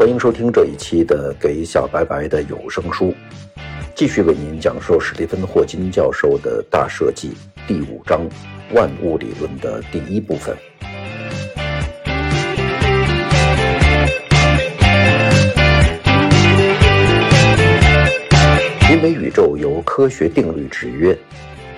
欢迎收听这一期的《给小白白的有声书》，继续为您讲述史蒂芬·霍金教授的大设计第五章“万物理论”的第一部分。因为宇宙由科学定律制约，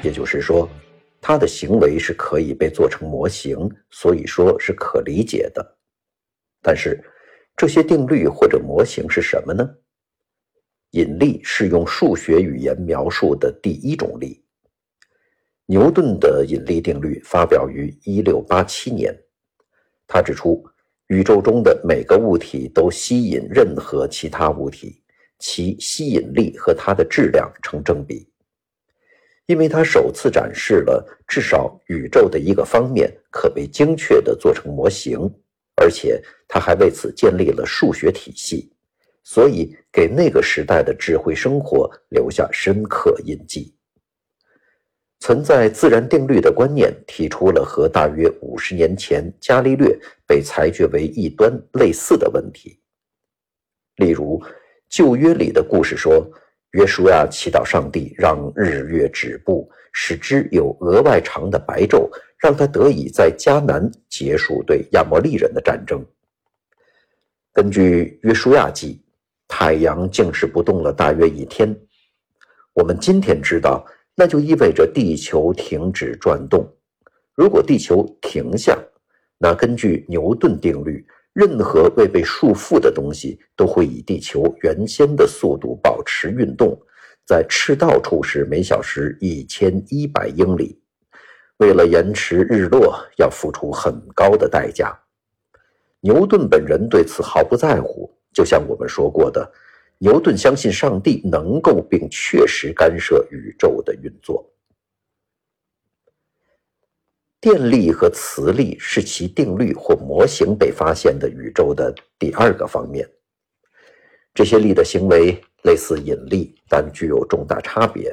也就是说，它的行为是可以被做成模型，所以说是可理解的。但是，这些定律或者模型是什么呢？引力是用数学语言描述的第一种力。牛顿的引力定律发表于1687年，他指出，宇宙中的每个物体都吸引任何其他物体。其吸引力和它的质量成正比，因为他首次展示了至少宇宙的一个方面可被精确地做成模型，而且他还为此建立了数学体系，所以给那个时代的智慧生活留下深刻印记。存在自然定律的观念提出了和大约五十年前伽利略被裁决为异端类似的问题，例如。旧约里的故事说，约书亚祈祷上帝让日月止步，使之有额外长的白昼，让他得以在迦南结束对亚摩利人的战争。根据约书亚记，太阳静止不动了大约一天。我们今天知道，那就意味着地球停止转动。如果地球停下，那根据牛顿定律。任何未被束缚的东西都会以地球原先的速度保持运动，在赤道处是每小时一千一百英里。为了延迟日落，要付出很高的代价。牛顿本人对此毫不在乎，就像我们说过的，牛顿相信上帝能够并确实干涉宇宙的运作。电力和磁力是其定律或模型被发现的宇宙的第二个方面。这些力的行为类似引力，但具有重大差别。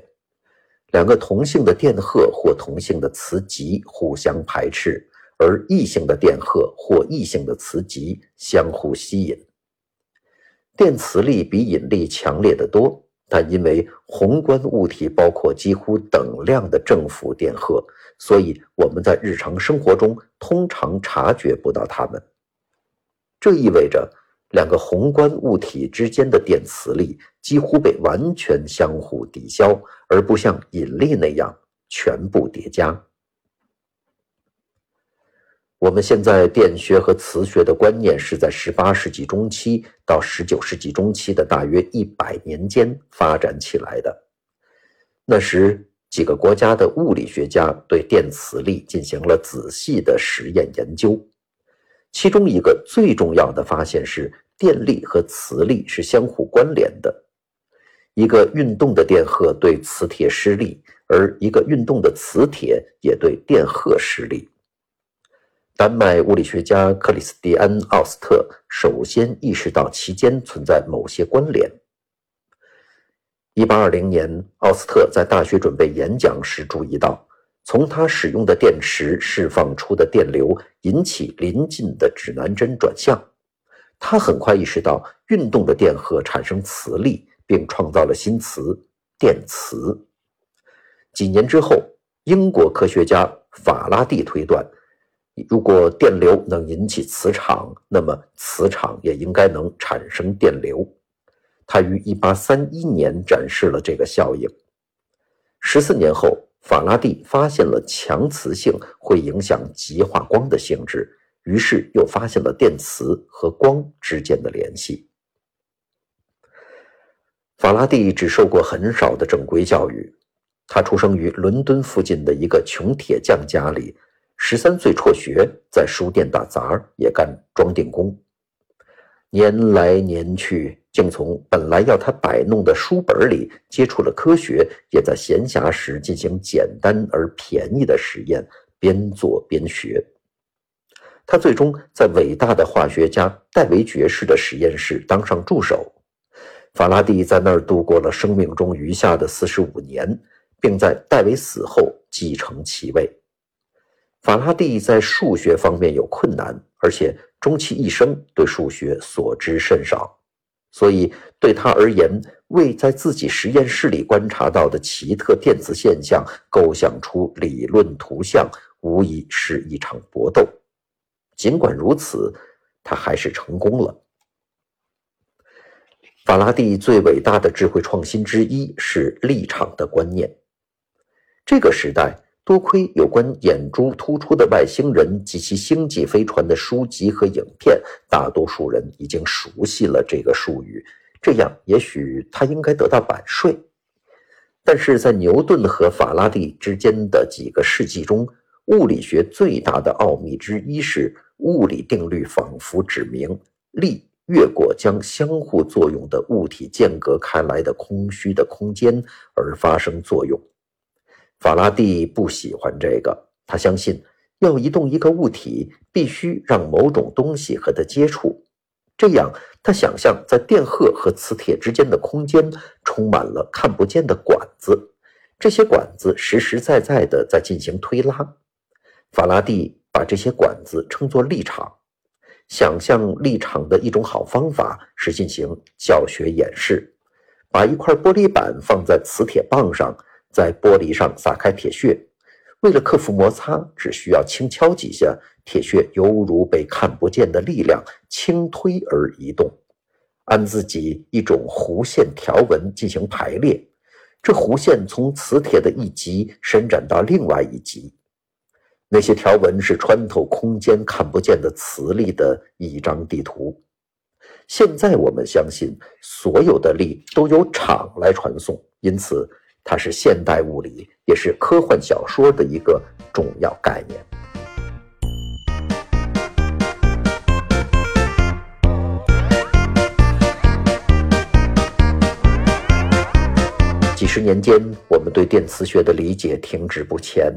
两个同性的电荷或同性的磁极互相排斥，而异性的电荷或异性的磁极相互吸引。电磁力比引力强烈得多。但因为宏观物体包括几乎等量的正负电荷，所以我们在日常生活中通常察觉不到它们。这意味着两个宏观物体之间的电磁力几乎被完全相互抵消，而不像引力那样全部叠加。我们现在电学和磁学的观念是在18世纪中期到19世纪中期的大约一百年间发展起来的。那时，几个国家的物理学家对电磁力进行了仔细的实验研究。其中一个最重要的发现是，电力和磁力是相互关联的。一个运动的电荷对磁铁施力，而一个运动的磁铁也对电荷施力。丹麦物理学家克里斯蒂安·奥斯特首先意识到其间存在某些关联。1820年，奥斯特在大学准备演讲时注意到，从他使用的电池释放出的电流引起邻近的指南针转向。他很快意识到，运动的电荷产生磁力，并创造了新词——电磁。几年之后，英国科学家法拉第推断。如果电流能引起磁场，那么磁场也应该能产生电流。他于1831年展示了这个效应。十四年后，法拉第发现了强磁性会影响极化光的性质，于是又发现了电磁和光之间的联系。法拉第只受过很少的正规教育，他出生于伦敦附近的一个穷铁匠家里。十三岁辍学，在书店打杂也干装订工。年来年去，竟从本来要他摆弄的书本里接触了科学，也在闲暇时进行简单而便宜的实验，边做边学。他最终在伟大的化学家戴维爵士的实验室当上助手。法拉第在那儿度过了生命中余下的四十五年，并在戴维死后继承其位。法拉第在数学方面有困难，而且终其一生对数学所知甚少，所以对他而言，为在自己实验室里观察到的奇特电磁现象构想出理论图像，无疑是一场搏斗。尽管如此，他还是成功了。法拉第最伟大的智慧创新之一是立场的观念。这个时代，多亏有关眼珠突出的外星人及其星际飞船的书籍和影片，大多数人已经熟悉了这个术语。这样，也许他应该得到版税。但是在牛顿和法拉第之间的几个世纪中，物理学最大的奥秘之一是，物理定律仿佛指明力。越过将相互作用的物体间隔开来的空虚的空间而发生作用。法拉第不喜欢这个，他相信要移动一个物体，必须让某种东西和它接触，这样他想象在电荷和磁铁之间的空间充满了看不见的管子，这些管子实实在在的在进行推拉。法拉第把这些管子称作力场。想象立场的一种好方法是进行教学演示，把一块玻璃板放在磁铁棒上，在玻璃上撒开铁屑。为了克服摩擦，只需要轻敲几下，铁屑犹如被看不见的力量轻推而移动。按自己一种弧线条纹进行排列，这弧线从磁铁的一极伸展到另外一极。那些条纹是穿透空间看不见的磁力的一张地图。现在我们相信，所有的力都由场来传送，因此它是现代物理，也是科幻小说的一个重要概念。几十年间，我们对电磁学的理解停滞不前。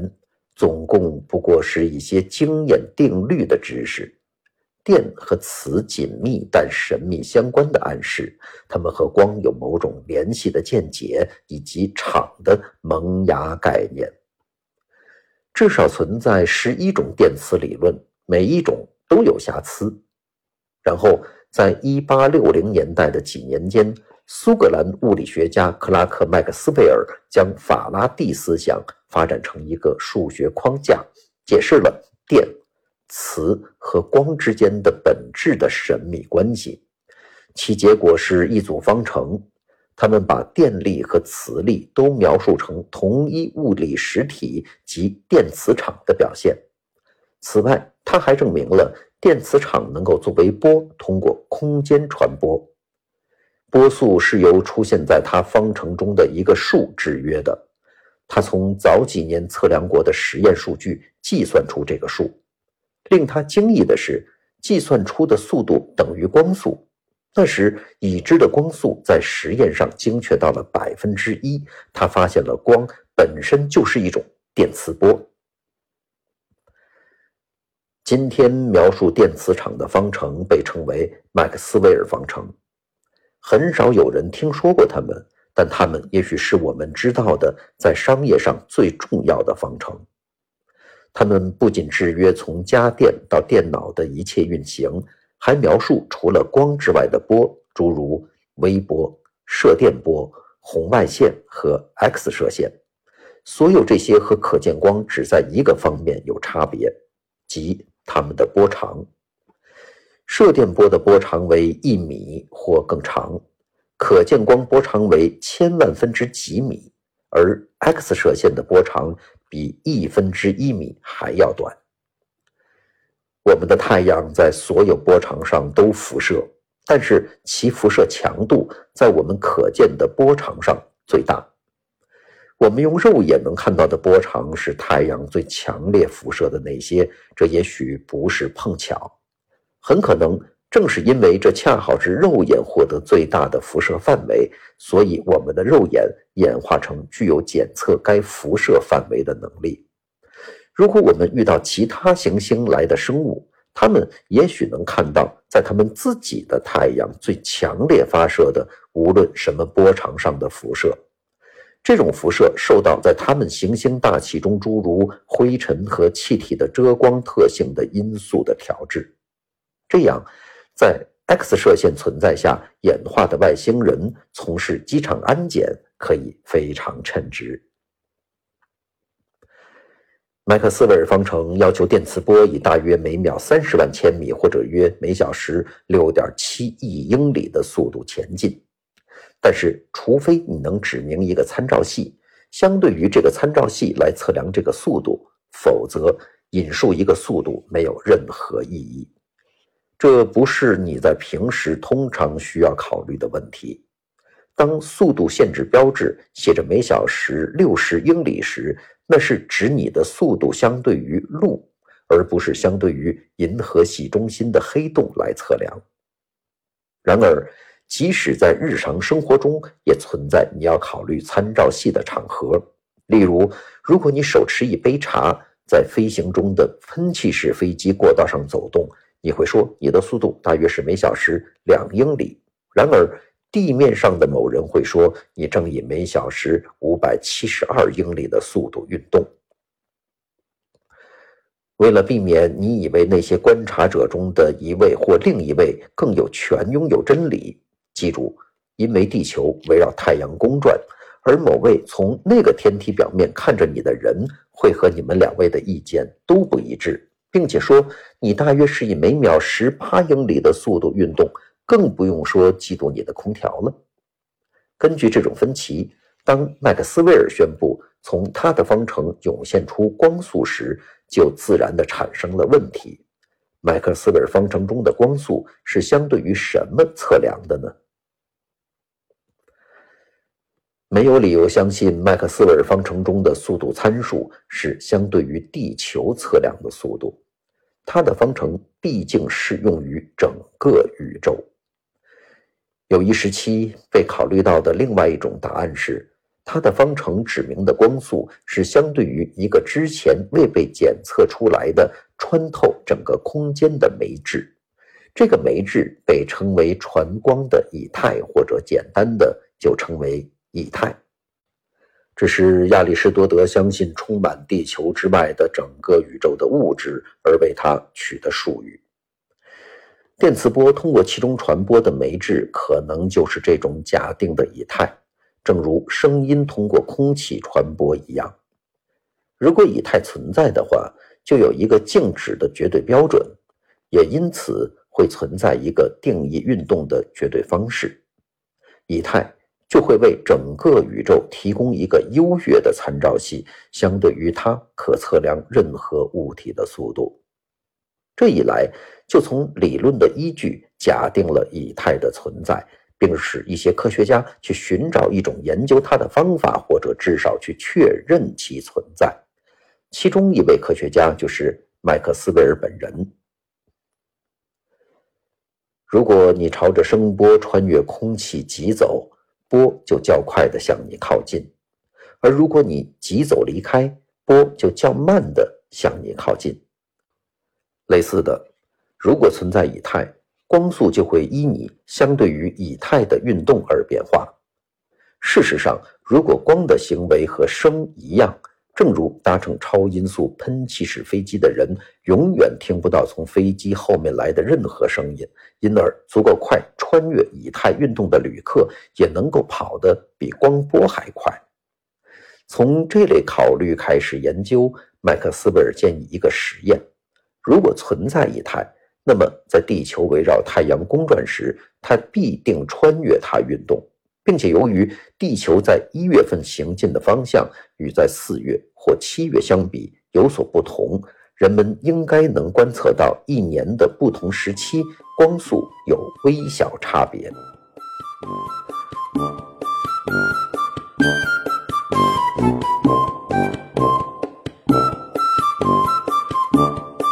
总共不过是一些经验定律的知识，电和磁紧密但神秘相关的暗示，它们和光有某种联系的见解，以及场的萌芽概念。至少存在十一种电磁理论，每一种都有瑕疵。然后，在一八六零年代的几年间。苏格兰物理学家克拉克·麦克斯韦尔将法拉第思想发展成一个数学框架，解释了电、磁和光之间的本质的神秘关系。其结果是一组方程，他们把电力和磁力都描述成同一物理实体及电磁场的表现。此外，他还证明了电磁场能够作为波通过空间传播。波速是由出现在它方程中的一个数制约的。他从早几年测量过的实验数据计算出这个数。令他惊异的是，计算出的速度等于光速。那时已知的光速在实验上精确到了百分之一。他发现了光本身就是一种电磁波。今天描述电磁场的方程被称为麦克斯韦尔方程。很少有人听说过它们，但它们也许是我们知道的在商业上最重要的方程。它们不仅制约从家电到电脑的一切运行，还描述除了光之外的波，诸如微波、射电波、红外线和 X 射线。所有这些和可见光只在一个方面有差别，即它们的波长。射电波的波长为一米或更长，可见光波长为千万分之几米，而 X 射线的波长比一分之一米还要短。我们的太阳在所有波长上都辐射，但是其辐射强度在我们可见的波长上最大。我们用肉眼能看到的波长是太阳最强烈辐射的那些，这也许不是碰巧。很可能正是因为这恰好是肉眼获得最大的辐射范围，所以我们的肉眼演化成具有检测该辐射范围的能力。如果我们遇到其他行星来的生物，他们也许能看到在他们自己的太阳最强烈发射的无论什么波长上的辐射。这种辐射受到在他们行星大气中诸如灰尘和气体的遮光特性的因素的调制。这样，在 X 射线存在下演化的外星人从事机场安检可以非常称职。麦克斯韦尔方程要求电磁波以大约每秒三十万千米或者约每小时六点七亿英里的速度前进，但是除非你能指明一个参照系，相对于这个参照系来测量这个速度，否则引述一个速度没有任何意义。这不是你在平时通常需要考虑的问题。当速度限制标志写着每小时六十英里时，那是指你的速度相对于路，而不是相对于银河系中心的黑洞来测量。然而，即使在日常生活中，也存在你要考虑参照系的场合。例如，如果你手持一杯茶，在飞行中的喷气式飞机过道上走动，你会说你的速度大约是每小时两英里。然而，地面上的某人会说：“你正以每小时五百七十二英里的速度运动。”为了避免你以为那些观察者中的一位或另一位更有权拥有真理，记住，因为地球围绕太阳公转，而某位从那个天体表面看着你的人会和你们两位的意见都不一致，并且说你大约是以每秒十八英里的速度运动。更不用说嫉妒你的空调了。根据这种分歧，当麦克斯韦尔宣布从他的方程涌现出光速时，就自然地产生了问题。麦克斯韦尔方程中的光速是相对于什么测量的呢？没有理由相信麦克斯韦尔方程中的速度参数是相对于地球测量的速度。它的方程毕竟适用于整个宇宙。有一时期被考虑到的另外一种答案是，它的方程指明的光速是相对于一个之前未被检测出来的穿透整个空间的媒质，这个媒质被称为传光的以太，或者简单的就称为以太。这是亚里士多德相信充满地球之外的整个宇宙的物质而为他取的术语。电磁波通过其中传播的媒质，可能就是这种假定的以太，正如声音通过空气传播一样。如果以太存在的话，就有一个静止的绝对标准，也因此会存在一个定义运动的绝对方式。以太就会为整个宇宙提供一个优越的参照系，相对于它可测量任何物体的速度。这一来，就从理论的依据假定了以太的存在，并使一些科学家去寻找一种研究它的方法，或者至少去确认其存在。其中一位科学家就是麦克斯韦尔本人。如果你朝着声波穿越空气疾走，波就较快地向你靠近；而如果你急走离开，波就较慢地向你靠近。类似的，如果存在以太，光速就会依你相对于以太的运动而变化。事实上，如果光的行为和声一样，正如搭乘超音速喷气式飞机的人永远听不到从飞机后面来的任何声音，因而足够快穿越以太运动的旅客也能够跑得比光波还快。从这类考虑开始研究，麦克斯韦尔建议一个实验。如果存在以太，那么在地球围绕太阳公转时，它必定穿越它运动，并且由于地球在一月份行进的方向与在四月或七月相比有所不同，人们应该能观测到一年的不同时期光速有微小差别。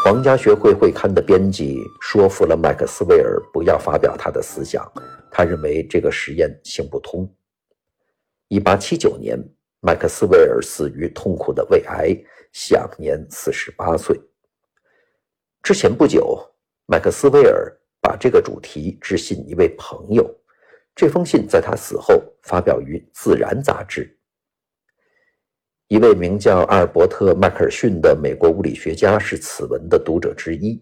皇家学会会刊的编辑说服了麦克斯韦尔不要发表他的思想，他认为这个实验行不通。1879年，麦克斯韦尔死于痛苦的胃癌，享年48岁。之前不久，麦克斯韦尔把这个主题致信一位朋友，这封信在他死后发表于《自然》杂志。一位名叫阿尔伯特·迈克尔逊的美国物理学家是此文的读者之一。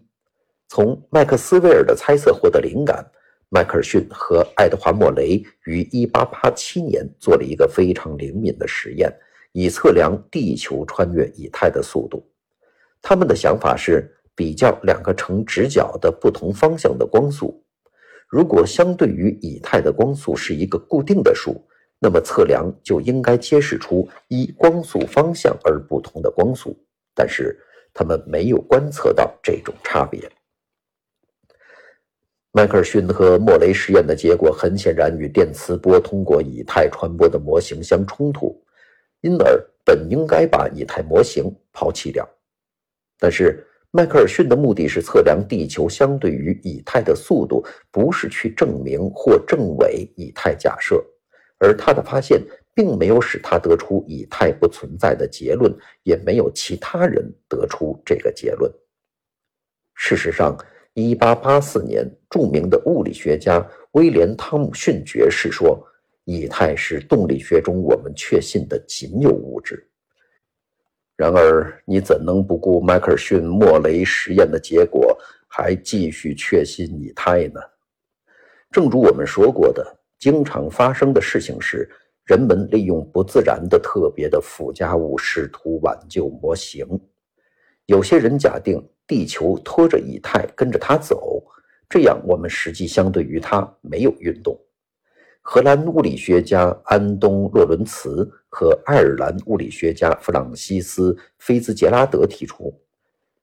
从麦克斯韦尔的猜测获得灵感，迈克尔逊和爱德华莫雷于1887年做了一个非常灵敏的实验，以测量地球穿越以太的速度。他们的想法是比较两个成直角的不同方向的光速，如果相对于以太的光速是一个固定的数，那么测量就应该揭示出依光速方向而不同的光速。但是他们没有观测到这种差别。迈克尔逊和莫雷实验的结果很显然与电磁波通过以太传播的模型相冲突，因而本应该把以太模型抛弃掉。但是迈克尔逊的目的是测量地球相对于以太的速度，不是去证明或证伪以太假设，而他的发现并没有使他得出以太不存在的结论，也没有其他人得出这个结论。事实上。一八八四年，著名的物理学家威廉·汤姆逊爵士说：“以太是动力学中我们确信的仅有物质。”然而，你怎能不顾迈克尔逊、莫雷实验的结果，还继续确信以太呢？正如我们说过的，经常发生的事情是，人们利用不自然的、特别的附加物，试图挽救模型。有些人假定。地球拖着以太跟着它走，这样我们实际相对于它没有运动。荷兰物理学家安东·洛伦茨和爱尔兰物理学家弗朗西斯·菲兹杰拉德提出，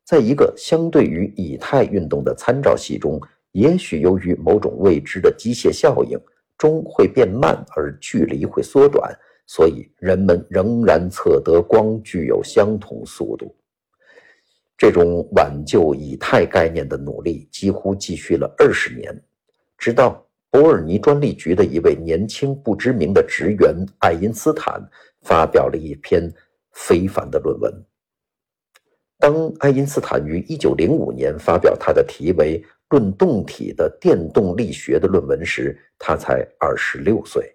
在一个相对于以太运动的参照系中，也许由于某种未知的机械效应，钟会变慢而距离会缩短，所以人们仍然测得光具有相同速度。这种挽救以太概念的努力几乎继续了二十年，直到伯尔尼专利局的一位年轻不知名的职员爱因斯坦发表了一篇非凡的论文。当爱因斯坦于1905年发表他的题为《论动体的电动力学》的论文时，他才二十六岁。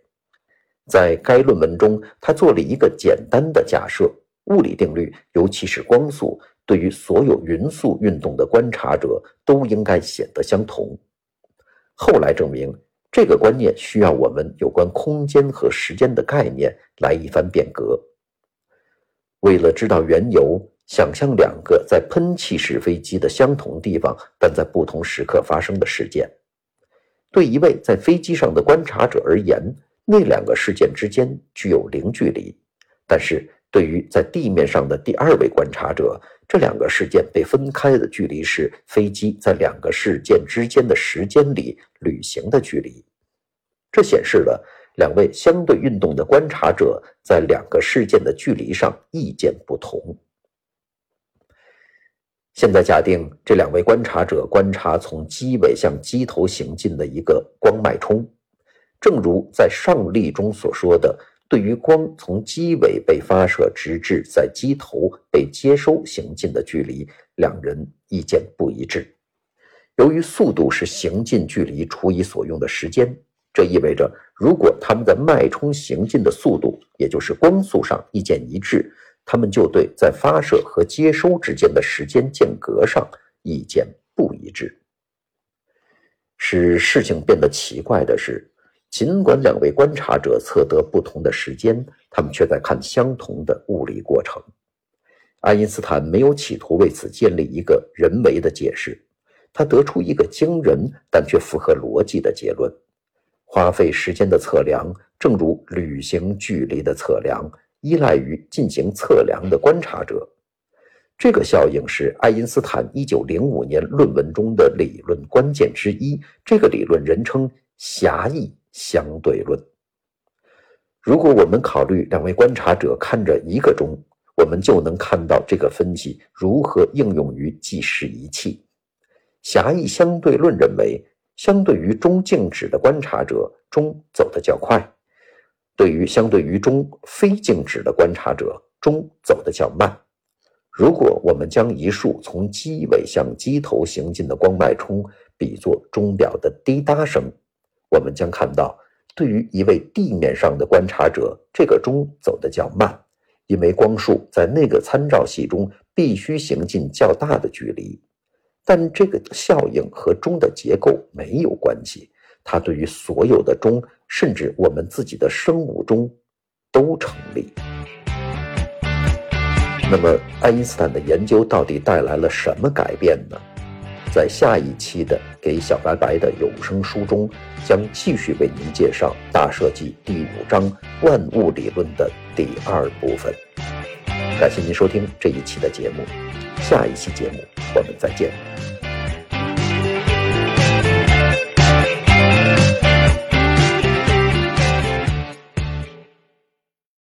在该论文中，他做了一个简单的假设：物理定律，尤其是光速。对于所有匀速运动的观察者都应该显得相同。后来证明，这个观念需要我们有关空间和时间的概念来一番变革。为了知道缘由，想象两个在喷气式飞机的相同地方，但在不同时刻发生的事件。对一位在飞机上的观察者而言，那两个事件之间具有零距离，但是。对于在地面上的第二位观察者，这两个事件被分开的距离是飞机在两个事件之间的时间里旅行的距离。这显示了两位相对运动的观察者在两个事件的距离上意见不同。现在假定这两位观察者观察从机尾向机头行进的一个光脉冲，正如在上例中所说的。对于光从机尾被发射，直至在机头被接收行进的距离，两人意见不一致。由于速度是行进距离除以所用的时间，这意味着如果他们在脉冲行进的速度，也就是光速上意见一致，他们就对在发射和接收之间的时间间隔上意见不一致。使事情变得奇怪的是。尽管两位观察者测得不同的时间，他们却在看相同的物理过程。爱因斯坦没有企图为此建立一个人为的解释，他得出一个惊人但却符合逻辑的结论：花费时间的测量，正如旅行距离的测量，依赖于进行测量的观察者。这个效应是爱因斯坦1905年论文中的理论关键之一。这个理论人称狭义。相对论。如果我们考虑两位观察者看着一个钟，我们就能看到这个分析如何应用于计时仪器。狭义相对论认为，相对于钟静止的观察者，钟走得较快；对于相对于钟非静止的观察者，钟走得较慢。如果我们将一束从机尾向机头行进的光脉冲比作钟表的滴答声。我们将看到，对于一位地面上的观察者，这个钟走得较慢，因为光束在那个参照系中必须行进较大的距离。但这个效应和钟的结构没有关系，它对于所有的钟，甚至我们自己的生物钟，都成立。那么，爱因斯坦的研究到底带来了什么改变呢？在下一期的《给小白白的有声书》中，将继续为您介绍大设计第五章万物理论的第二部分。感谢您收听这一期的节目，下一期节目我们再见。